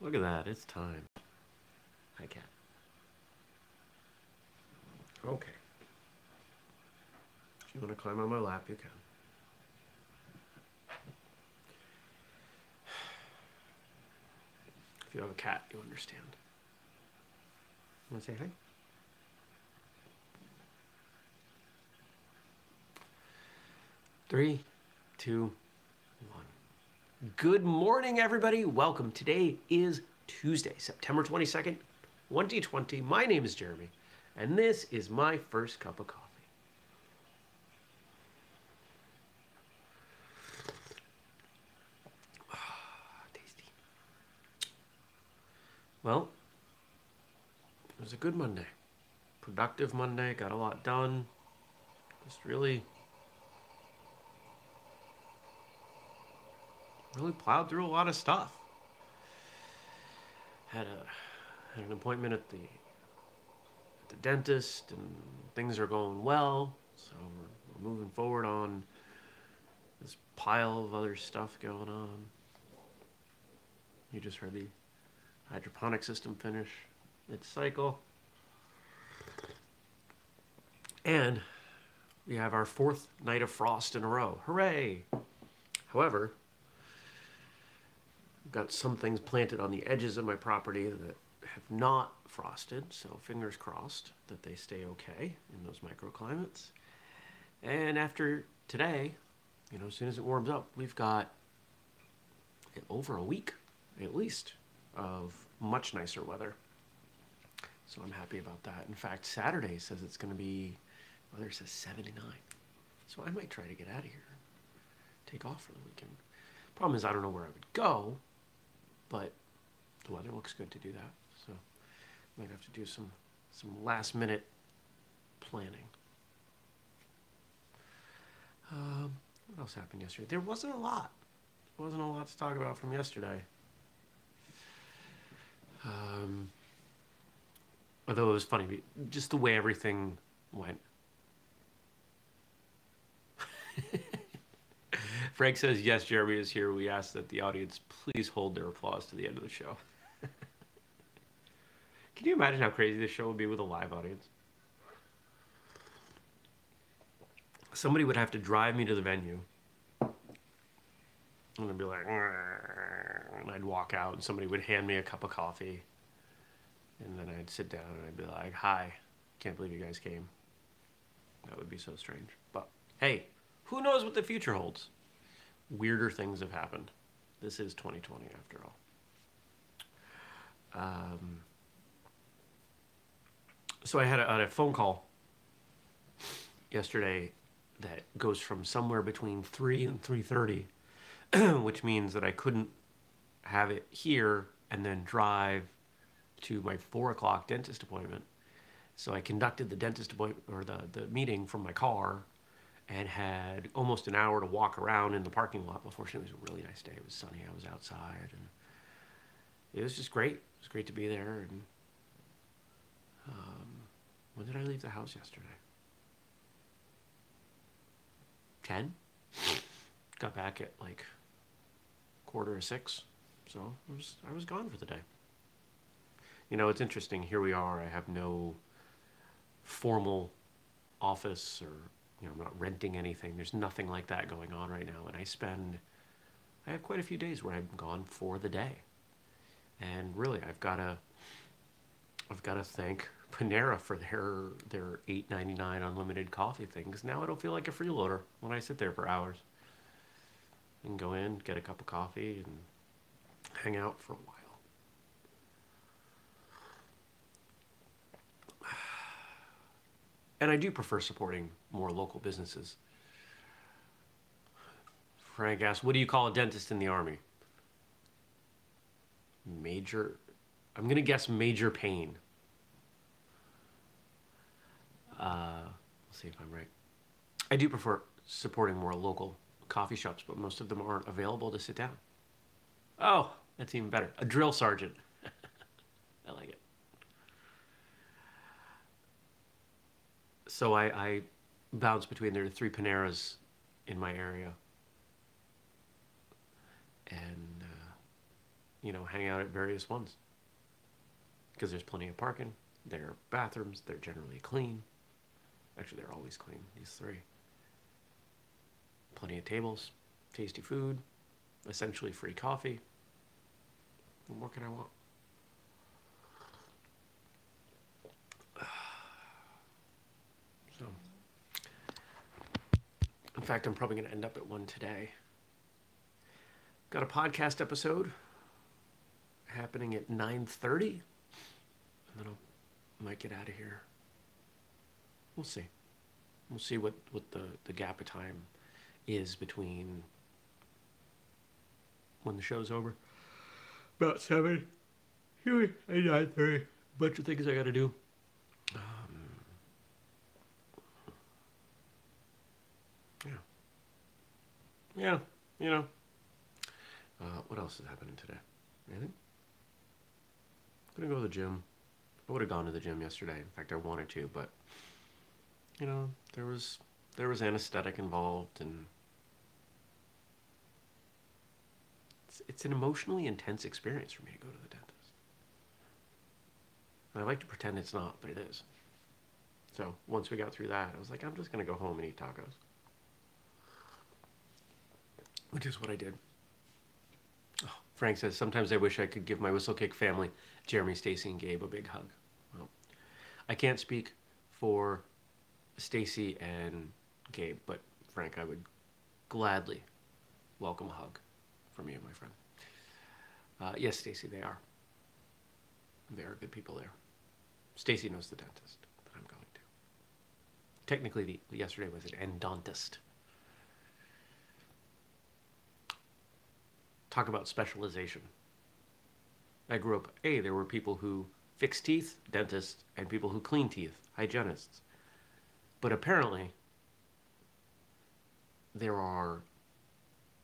Look at that, it's time. Hi, cat. Okay. If you want to climb on my lap, you can. If you have a cat, you understand. Want to say hi? Three, two. Good morning, everybody. Welcome. Today is Tuesday, September 22nd, 2020. My name is Jeremy, and this is my first cup of coffee. Ah, tasty. Well, it was a good Monday. Productive Monday, got a lot done. Just really really plowed through a lot of stuff. Had a had an appointment at the at the dentist, and things are going well. So we're, we're moving forward on this pile of other stuff going on. You just heard the hydroponic system finish its cycle. And we have our fourth night of frost in a row. Hooray! However, got some things planted on the edges of my property that have not frosted, so fingers crossed that they stay okay in those microclimates. And after today, you know, as soon as it warms up, we've got over a week at least of much nicer weather. So I'm happy about that. In fact, Saturday says it's going to be, weather says 79. So I might try to get out of here, take off for the weekend. Problem is, I don't know where I would go, but the weather looks good to do that. So might have to do some some last minute planning. Um, what else happened yesterday? There wasn't a lot. There wasn't a lot to talk about from yesterday. Um, although it was funny, just the way everything went. Frank says, yes, Jeremy is here. We ask that the audience please hold their applause to the end of the show. Can you imagine how crazy this show would be with a live audience? Somebody would have to drive me to the venue. And I'd be like, and I'd walk out, and somebody would hand me a cup of coffee. And then I'd sit down and I'd be like, hi, can't believe you guys came. That would be so strange. But hey, who knows what the future holds? Weirder things have happened. This is 2020 after all. Um, so I had a, a phone call yesterday that goes from somewhere between 3 and 3.30, which means that I couldn't have it here and then drive to my 4 o'clock dentist appointment. So I conducted the dentist appointment or the, the meeting from my car and had almost an hour to walk around in the parking lot. Well, fortunately, it was a really nice day. It was sunny. I was outside, and it was just great. It was great to be there. And um, when did I leave the house yesterday? Ten. Got back at like quarter of six, so I was I was gone for the day. You know, it's interesting. Here we are. I have no formal office or know, I'm not renting anything. There's nothing like that going on right now. And I spend, I have quite a few days where I'm gone for the day. And really, I've got to, I've got to thank Panera for their their $8.99 unlimited coffee thing. Because now I don't feel like a freeloader when I sit there for hours. Can go in, get a cup of coffee, and hang out for a while. and I do prefer supporting more local businesses. Frank asks, what do you call a dentist in the Army? Major, I'm going to guess major pain. Uh, let's see if I'm right. I do prefer supporting more local coffee shops, but most of them aren't available to sit down. Oh, that's even better. A drill sergeant. I like it. so I, I bounce between there are three Paneras in my area, and uh, you know, hang out at various ones. Because there's plenty of parking. There are bathrooms, they're generally clean. Actually, they're always clean, these three. Plenty of tables, tasty food, essentially free coffee. What more can I want? So, in fact, I'm probably going to end up at one today. Got a podcast episode happening at 9:30, and then I might get out of here. We'll see. We'll see what what the the gap of time is between when the show's over. About seven. Here and nine thirty. Bunch of things I got to do. Um, yeah. Yeah. You know. Uh, what else is happening today? Anything? Gonna go to the gym. I would have gone to the gym yesterday. In fact, I wanted to, but you know, there was there was anesthetic involved, and it's, it's an emotionally intense experience for me to go to the dentist. And I like to pretend it's not, but it is. So once we got through that, I was like, I'm just gonna go home and eat tacos, which is what I did. Oh, Frank says, sometimes I wish I could give my Whistlekick family, Jeremy, Stacy, and Gabe, a big hug. Well, I can't speak for Stacy and Gabe, but Frank, I would gladly welcome a hug from you, and my friend. Uh, yes, Stacy, they are. They are good people there. Stacy knows the dentist that I'm going to. Technically, the, yesterday was an endodontist. Talk about specialization. I grew up, A, there were people who fix teeth, dentists, and people who clean teeth, hygienists. But apparently, there are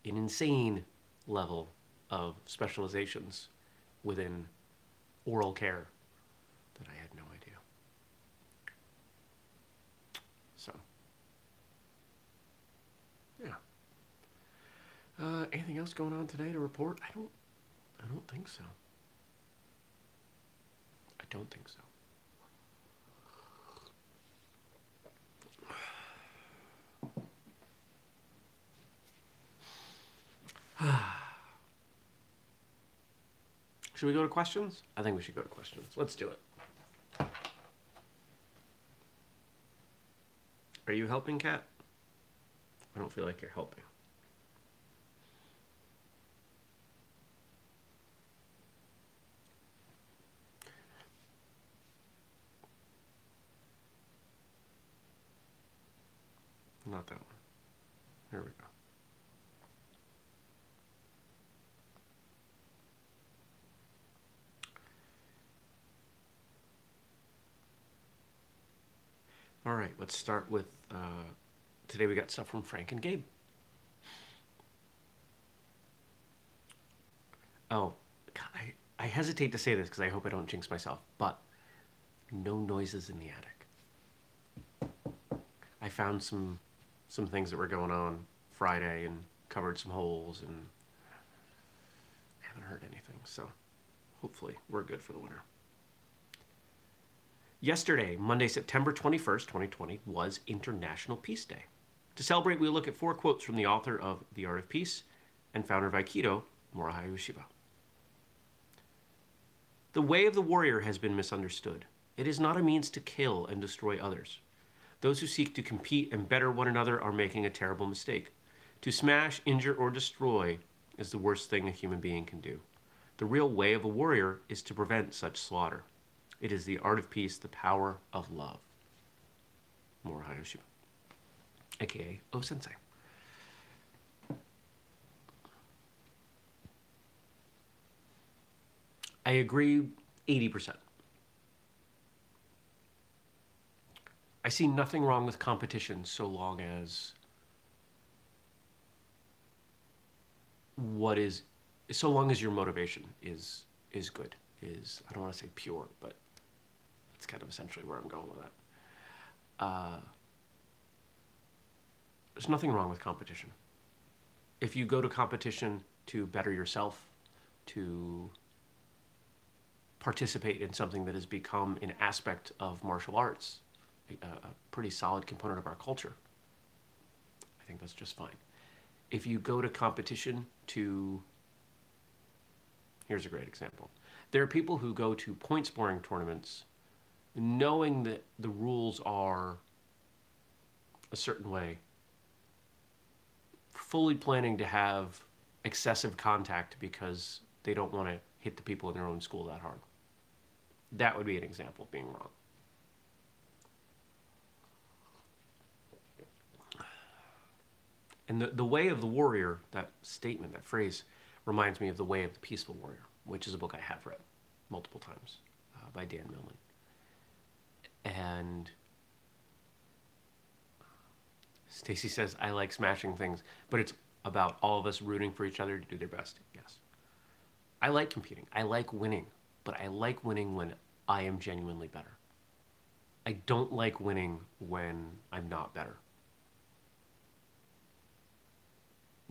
an insane level of specializations within oral care that I had no idea. So, yeah. Uh, anything else going on today to report? I don't. I don't think so. I don't think so. should we go to questions? I think we should go to questions. Let's do it. Are you helping, Kat? I don't feel like you're helping. Not that one. Here we go. All right, let's start with uh, today. We got stuff from Frank and Gabe. Oh, I, I hesitate to say this because I hope I don't jinx myself, but no noises in the attic. I found some some things that were going on Friday and covered some holes and haven't heard anything. So hopefully we're good for the winter. Yesterday, Monday, September 21st, 2020, was International Peace Day. To celebrate, we'll look at four quotes from the author of The Art of Peace and founder of Aikido, Morihei Ueshiba. The way of the warrior has been misunderstood. It is not a means to kill and destroy others. Those who seek to compete and better one another are making a terrible mistake. To smash, injure, or destroy is the worst thing a human being can do. The real way of a warrior is to prevent such slaughter. It is the art of peace, the power of love. Ueshiba, aka O Sensei. I agree 80%. I see nothing wrong with competition so long as what is so long as your motivation is is good is I don't want to say pure but that's kind of essentially where I'm going with that. Uh, there's nothing wrong with competition. If you go to competition to better yourself to participate in something that has become an aspect of martial arts, a, a pretty solid component of our culture. I think that's just fine. If you go to competition to, here's a great example. There are people who go to point scoring tournaments knowing that the rules are a certain way, fully planning to have excessive contact because they don't want to hit the people in their own school that hard. That would be an example of being wrong. And the, the way of the warrior, that statement, that phrase, reminds me of The Way of the Peaceful Warrior, which is a book I have read multiple times uh, by Dan Millman. And Stacy says, I like smashing things, but it's about all of us rooting for each other to do their best. Yes. I like competing. I like winning, but I like winning when I am genuinely better. I don't like winning when I'm not better.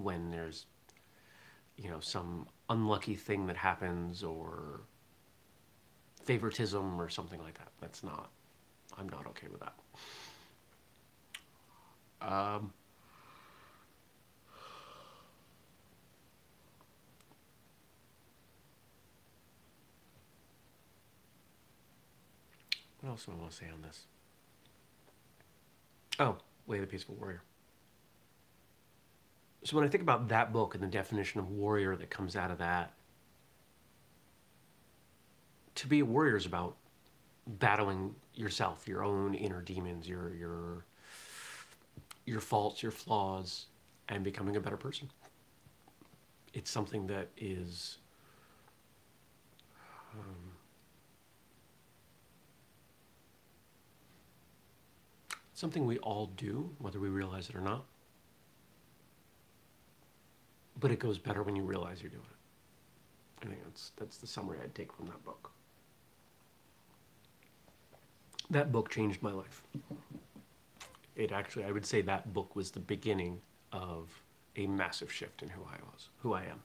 When there's, you know, some unlucky thing that happens or favoritism or something like that. That's not, I'm not okay with that. Um, what else do I want to say on this? Oh, Way of the Peaceful Warrior. So when I think about that book and the definition of warrior that comes out of that, to be a warrior is about battling yourself, your own inner demons, your your your faults, your flaws, and becoming a better person. It's something that is um, something we all do, whether we realize it or not. But it goes better when you realize you're doing it. I think that's that's the summary I'd take from that book. That book changed my life it actually, I would say that book was the beginning of a massive shift in who I was, who I am.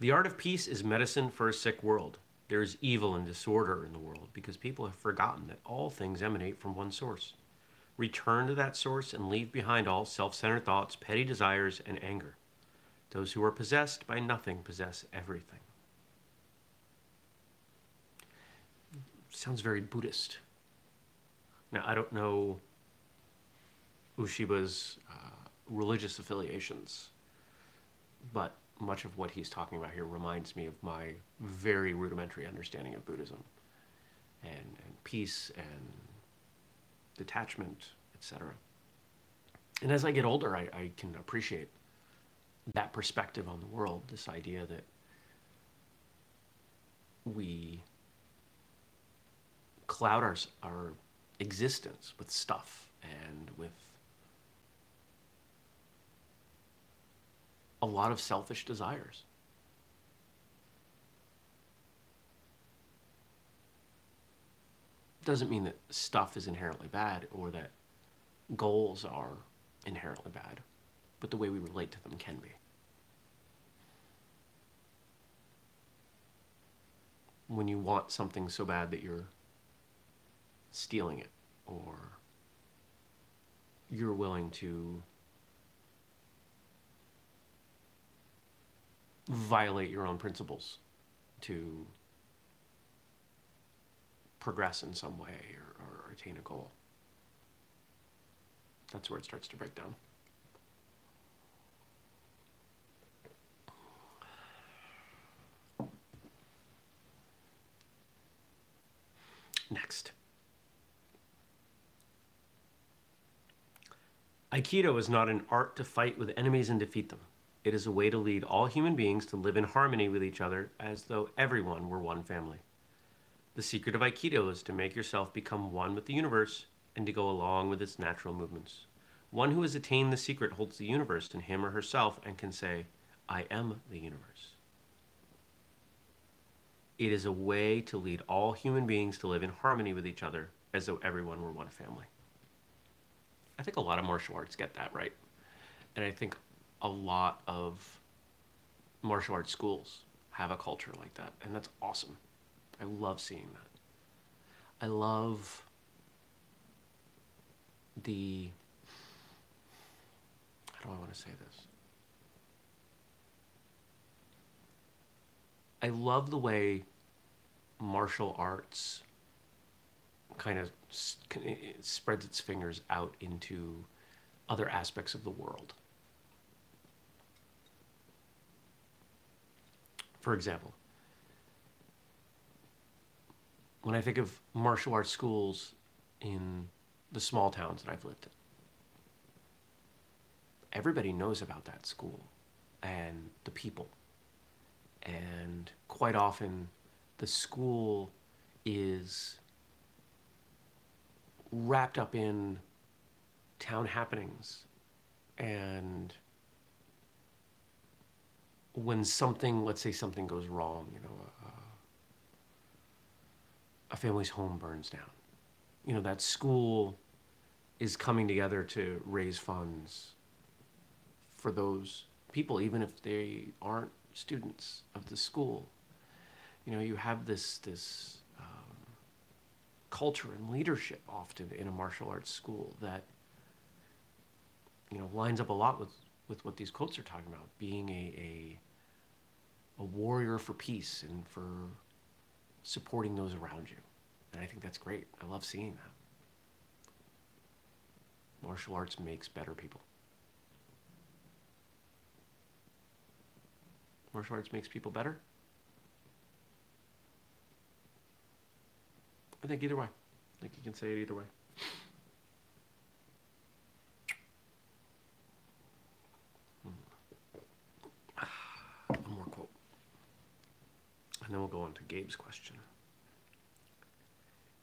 The art of peace is medicine for a sick world. There is evil and disorder in the world because people have forgotten that all things emanate from one source. Return to that source and leave behind all self centered thoughts, petty desires, and anger. Those who are possessed by nothing possess everything. Sounds very Buddhist. Now, I don't know Ueshiba's uh, religious affiliations, but much of what he's talking about here reminds me of my very rudimentary understanding of Buddhism and, and peace and detachment, etc. And as I get older, I, I can appreciate that perspective on the world, this idea that we cloud our, our existence with stuff and with a lot of selfish desires. Doesn't mean that stuff is inherently bad or that goals are inherently bad, but the way we relate to them can be. When you want something so bad that you're stealing it or you're willing to violate your own principles to progress in some way or, or, attain a goal. That's where it starts to break down. Next. Aikido is not an art to fight with enemies and defeat them. It is a way to lead all human beings to live in harmony with each other as though everyone were one family. The secret of Aikido is to make yourself become one with the universe and to go along with its natural movements. One who has attained the secret holds the universe in him or herself and can say, I am the universe. It is a way to lead all human beings to live in harmony with each other as though everyone were one family. I think a lot of martial arts get that right. And I think a lot of martial arts schools have a culture like that, and that's awesome. I love seeing that. I love the how do I want to say this? I love the way martial arts kind of spreads its fingers out into other aspects of the world. For example, when I think of martial arts schools in the small towns that I've lived in, everybody knows about that school and the people. And quite often, the school is wrapped up in town happenings and when something let's say something goes wrong you know a family's home burns down. You know that school is coming together to raise funds for those people even if they aren't students of the school. You know you have this this um, culture and leadership often in a martial arts school that you know lines up a lot with with what these quotes are talking about being a, a a warrior for peace and for supporting those around you. And i think that's great. I love seeing that. Martial arts makes better people. Martial arts makes people better? I think either way. I think you can say it either way. One more quote. And then we'll go to Gabe's question.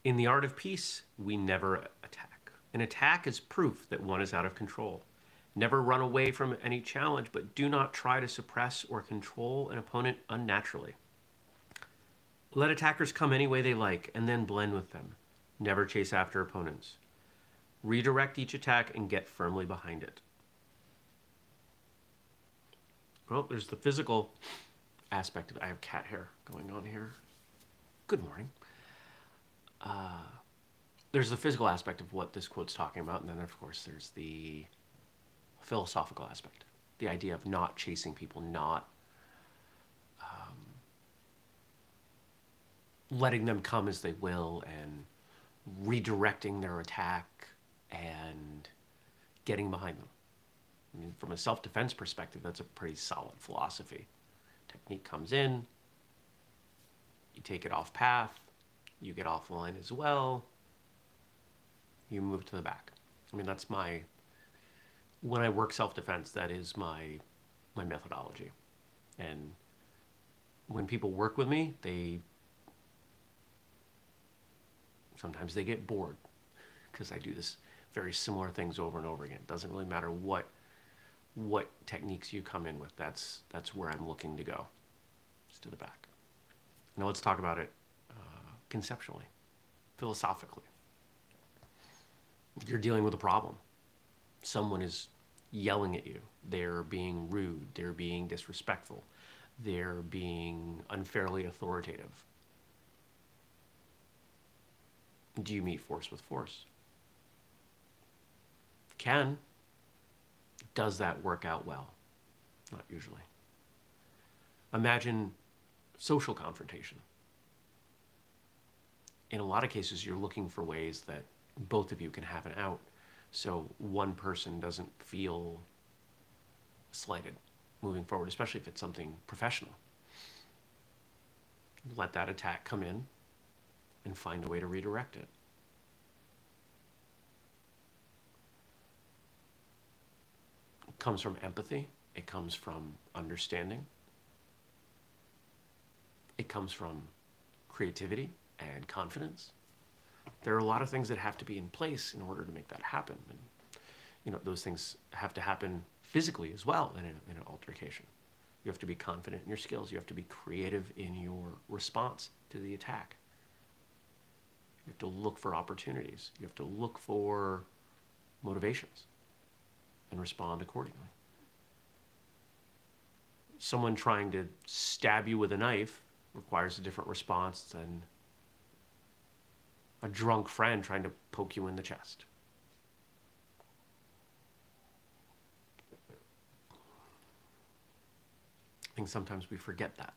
In the art of peace, we never attack. An attack is proof that one is out of control. Never run away from any challenge, but do not try to suppress or control an opponent unnaturally. Let attackers come any way they like and then blend with them. Never chase after opponents. Redirect each attack and get firmly behind it. Well, there's the physical aspect of I have cat hair going on here. Good morning. Uh, there's the physical aspect of what this quote's talking about, and then of course there's the philosophical aspect, the idea of not chasing people, not letting them come as they will and redirecting their attack and getting behind them. I mean, from a self defense perspective, that's a pretty solid philosophy. Technique comes in, you take it off path, you get offline as well, you move to the back. I mean, that's my, when I work self defense, that is my, my methodology. And when people work with me, they Sometimes they get bored because I do this very similar things over and over again. It doesn't really matter what what techniques you come in with. That's that's where I'm looking to go. Just to the back. Now let's talk about it uh, conceptually, philosophically. You're dealing with a problem. Someone is yelling at you. They're being rude. They're being disrespectful. They're being unfairly authoritative do you meet force with force? Can. Does that work out well? Not usually. Imagine social confrontation. In a lot of cases, you're looking for ways that both of you can have an out so one person doesn't feel slighted moving forward, especially if it's something professional. Let that attack come in, and find a way to redirect it. Comes from empathy, it comes from understanding, it comes from creativity and confidence. There are a lot of things that have to be in place in order to make that happen. And, you know, those things have to happen physically as well in, a, in an altercation. You have to be confident in your skills. You have to be creative in your response to the attack. You have to look for opportunities. You have to look for motivations and respond accordingly. someone trying to stab you with a knife requires a different response than a drunk friend trying to poke you in the chest. I think sometimes we forget that.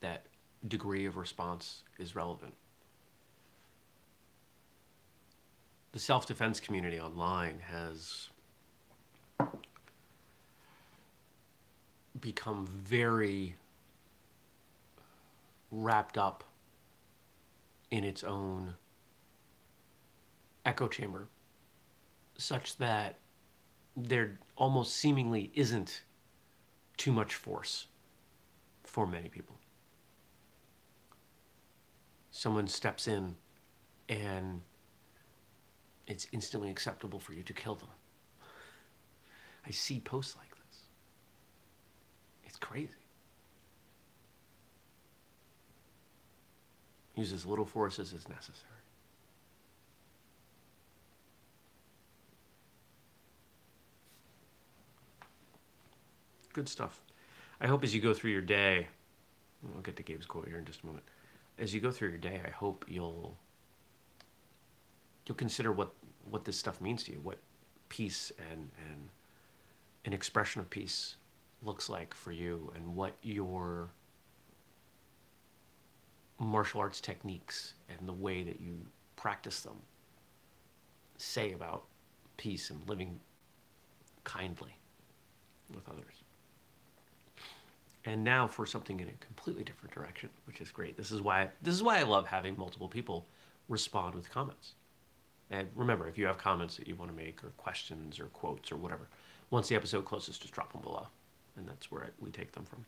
That degree of response is relevant. The self defense community online has become very wrapped up in its own echo chamber, such that there almost seemingly isn't too much force for many people. Someone steps in and it's instantly acceptable for you to kill them. I see posts like this. It's crazy. Use as little force as is necessary. Good stuff. I hope as you go through your day, we'll get to Gabe's quote here in just a moment. As you go through your day, I hope you'll you'll consider what what this stuff means to you, what peace and and an expression of peace looks like for you, and what your martial arts techniques and the way that you practice them say about peace and living kindly with others. And now for something in a completely different direction, which is great. This is why this is why I love having multiple people respond with comments. And remember, if you have comments that you want to make or questions or quotes or whatever, once the episode closes, just drop them below. And that's where we take them from.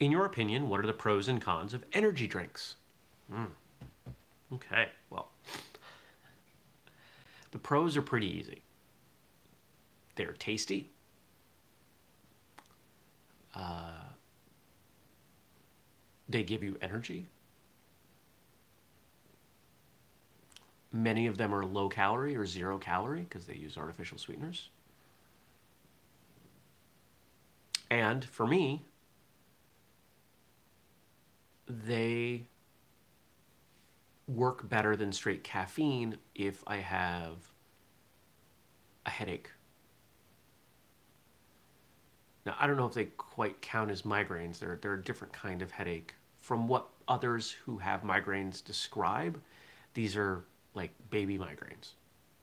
In your opinion, what are the pros and cons of energy drinks? Mm. Okay, well, the pros are pretty easy. They're tasty. Uh, they give you energy. Many of them are low calorie or zero calorie because they use artificial sweeteners. And for me, they work better than straight caffeine if I have a headache. Now, I don't know if they quite count as migraines. They're, they're a different kind of headache. From what others who have migraines describe, these are like baby migraines.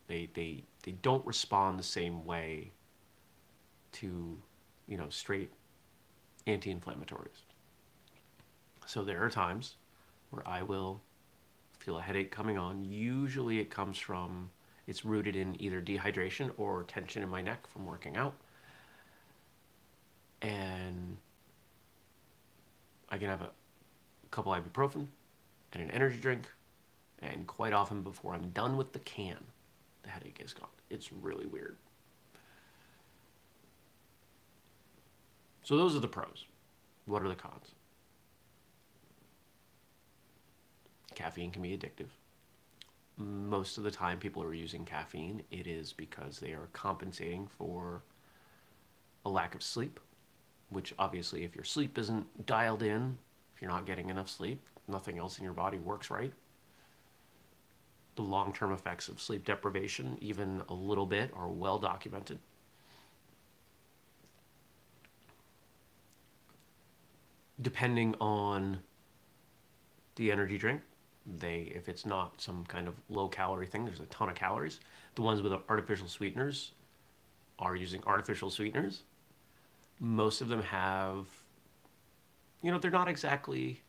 They, they, they don't respond the same way to, you know, straight anti-inflammatories. So there are times where I will feel a headache coming on. Usually it comes from, it's rooted in either dehydration or tension in my neck from working out. And I can have a couple ibuprofen and an energy drink. And quite often before I'm done with the can, the headache is gone. It's really weird. So those are the pros. What are the cons? Caffeine can be addictive. Most of the time, people are using caffeine, it is because they are compensating for a lack of sleep, which obviously, if your sleep isn't dialed in, if you're not getting enough sleep, nothing else in your body works right. The long term effects of sleep deprivation, even a little bit, are well documented. Depending on the energy drink, they if it's not some kind of low calorie thing there's a ton of calories the ones with artificial sweeteners are using artificial sweeteners most of them have you know they're not exactly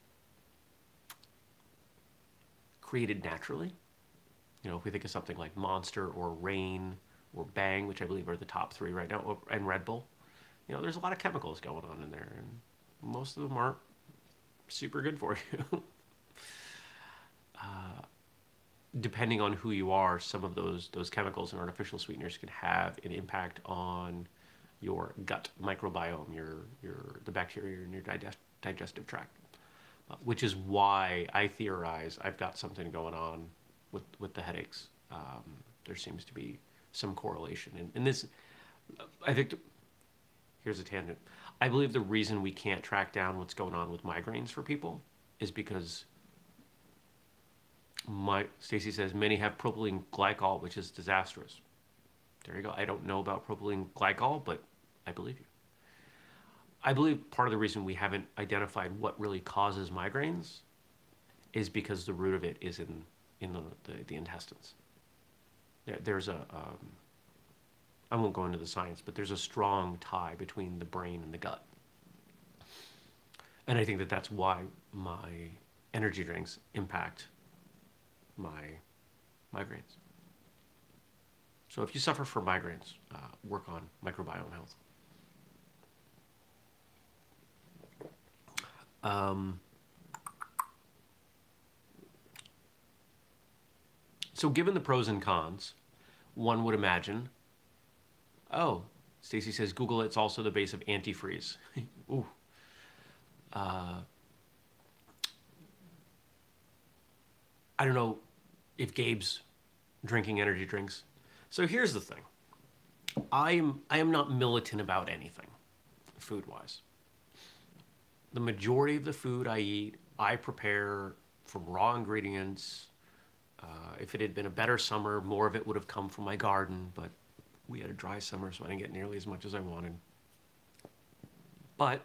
created naturally you know if we think of something like monster or Reign or bang which i believe are the top three right now and red bull you know there's a lot of chemicals going on in there and most of them aren't super good for you. Uh, depending on who you are, some of those those chemicals and artificial sweeteners can have an impact on your gut microbiome, your your the bacteria in your digest, digestive tract, uh, which is why I theorize I've got something going on with with the headaches. Um, there seems to be some correlation, and, and this, I think. here's a tangent. I believe the reason we can't track down what's going on with migraines for people is because my Stacy says many have propylene glycol, which is disastrous. There you go. I don't know about propylene glycol, but I believe you. I believe part of the reason we haven't identified what really causes migraines is because the root of it is in in the the, the intestines. There, there's a um, I won't go into the science, but there's a strong tie between the brain and the gut. And I think that that's why my energy drinks impact my migraines. So if you suffer from migraines, uh, work on microbiome health. Um, so given the pros and cons, one would imagine Oh, Stacy says Google it's also the base of antifreeze. Ooh. Uh, I don't know if Gabe's drinking energy drinks. So here's the thing. I am I am not militant about anything food wise. The majority of the food I eat, I prepare from raw ingredients. Uh, if it had been a better summer, more of it would have come from my garden, but we had a dry summer, so I didn't get nearly as much as I wanted. But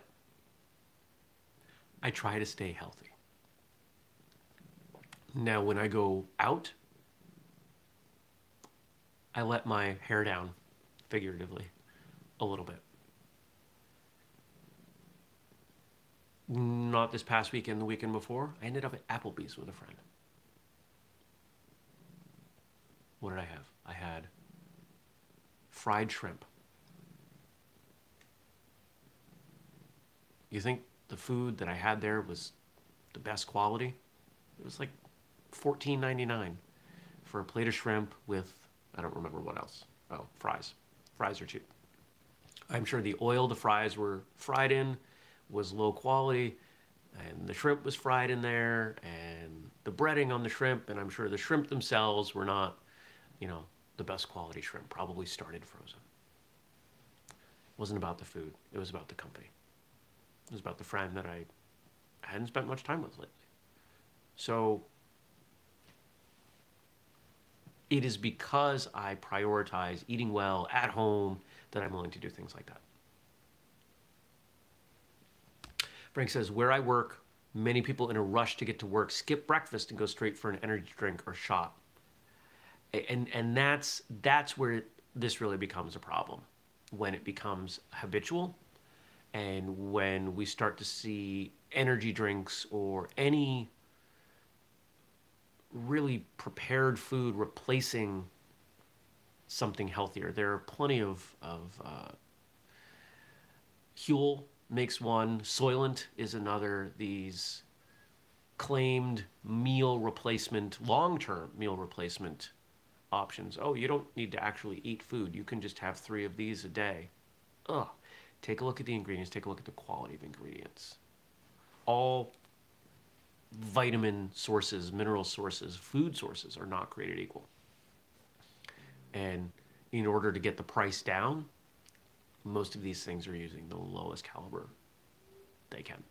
I try to stay healthy. Now, when I go out, I let my hair down, figuratively, a little bit. Not this past weekend, the weekend before. I ended up at Applebee's with a friend. What did I have? I had fried shrimp. You think the food that I had there was the best quality? It was like $14.99 for a plate of shrimp with, I don't remember what else. Oh, fries. Fries are cheap. I'm sure the oil the fries were fried in was low quality, and the shrimp was fried in there, and the breading on the shrimp, and I'm sure the shrimp themselves were not, you know, the best quality shrimp, probably started frozen. It wasn't about the food, it was about the company. It was about the friend that I hadn't spent much time with lately. So it is because I prioritize eating well at home that I'm willing to do things like that. Frank says, where I work, many people in a rush to get to work skip breakfast and go straight for an energy drink or shot and and that's that's where this really becomes a problem when it becomes habitual and when we start to see energy drinks or any really prepared food replacing something healthier. There are plenty of, of uh, Huel makes one, Soylent is another. These claimed meal replacement, long term meal replacement options. Oh, you don't need to actually eat food. You can just have three of these a day. Ugh. Take a look at the ingredients. Take a look at the quality of ingredients. All vitamin sources, mineral sources, food sources are not created equal. And in order to get the price down, most of these things are using the lowest caliber they can.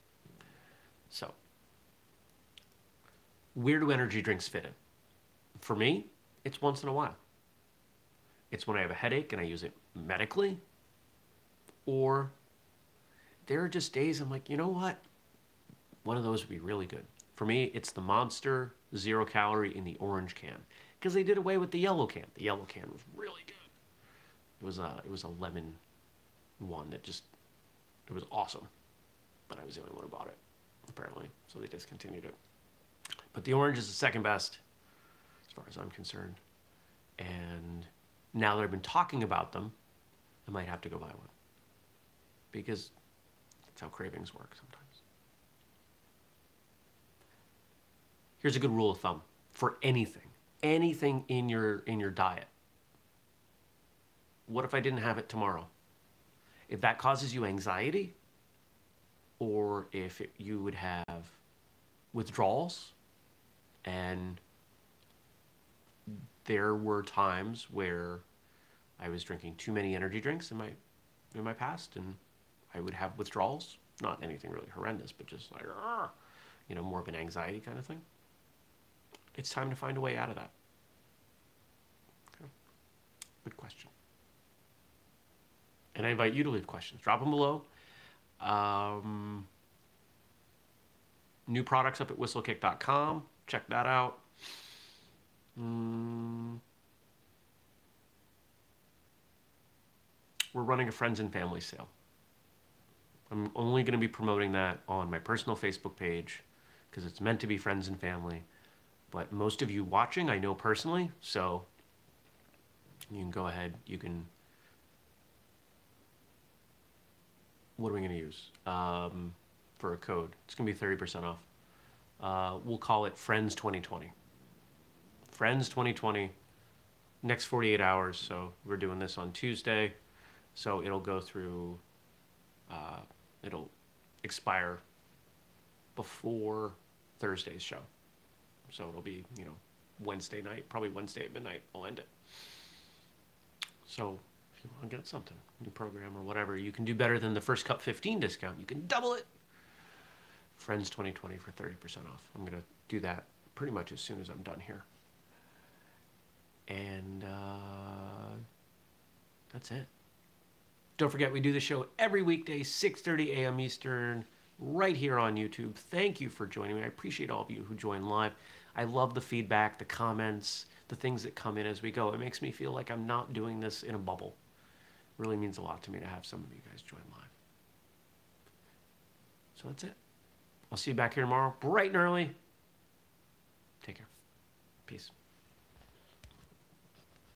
So, where do energy drinks fit in? For me, it's once in a while. It's when I have a headache and I use it medically, or there are just days I'm like, you know what? One of those would be really good. For me, it's the Monster Zero Calorie in the orange can because they did away with the yellow can. The yellow can was really good. It was a it was a lemon one that just it was awesome, but I was the only one who bought it apparently, so they discontinued it. But the orange is the second best as far as I'm concerned. And now that I've been talking about them, I might have to go buy one. Because that's how cravings work sometimes. Here's a good rule of thumb for anything. Anything in your in your diet. What if I didn't have it tomorrow? If that causes you anxiety, or if it, you would have withdrawals and there were times where I was drinking too many energy drinks in my in my past, and I would have withdrawals. Not anything really horrendous, but just like, you know, more of an anxiety kind of thing. It's time to find a way out of that. Okay. Good question. And I invite you to leave questions. Drop them below. Um, new products up at whistlekick.com. Check that out. Mm. We're running a friends and family sale. I'm only going to be promoting that on my personal Facebook page because it's meant to be friends and family. But most of you watching, I know personally, so you can go ahead. You can. What are we going to use um, for a code? It's going to be 30% off. Uh, we'll call it Friends 2020. Friends 2020, next 48 hours. So we're doing this on Tuesday. So it'll go through, uh, it'll expire before Thursday's show. So it'll be, you know, Wednesday night, probably Wednesday at midnight, I'll end it. So if you want to get something, new program or whatever, you can do better than the first cup 15 discount. You can double it. Friends 2020 for 30% off. I'm going to do that pretty much as soon as I'm done here. And uh, that's it. Don't forget, we do the show every weekday, 6.30 a.m. Eastern, right here on YouTube. Thank you for joining me. I appreciate all of you who join live. I love the feedback, the comments, the things that come in as we go. It makes me feel like I'm not doing this in a bubble. It really means a lot to me to have some of you guys join live. So that's it. I'll see you back here tomorrow, bright and early. Take care. Peace.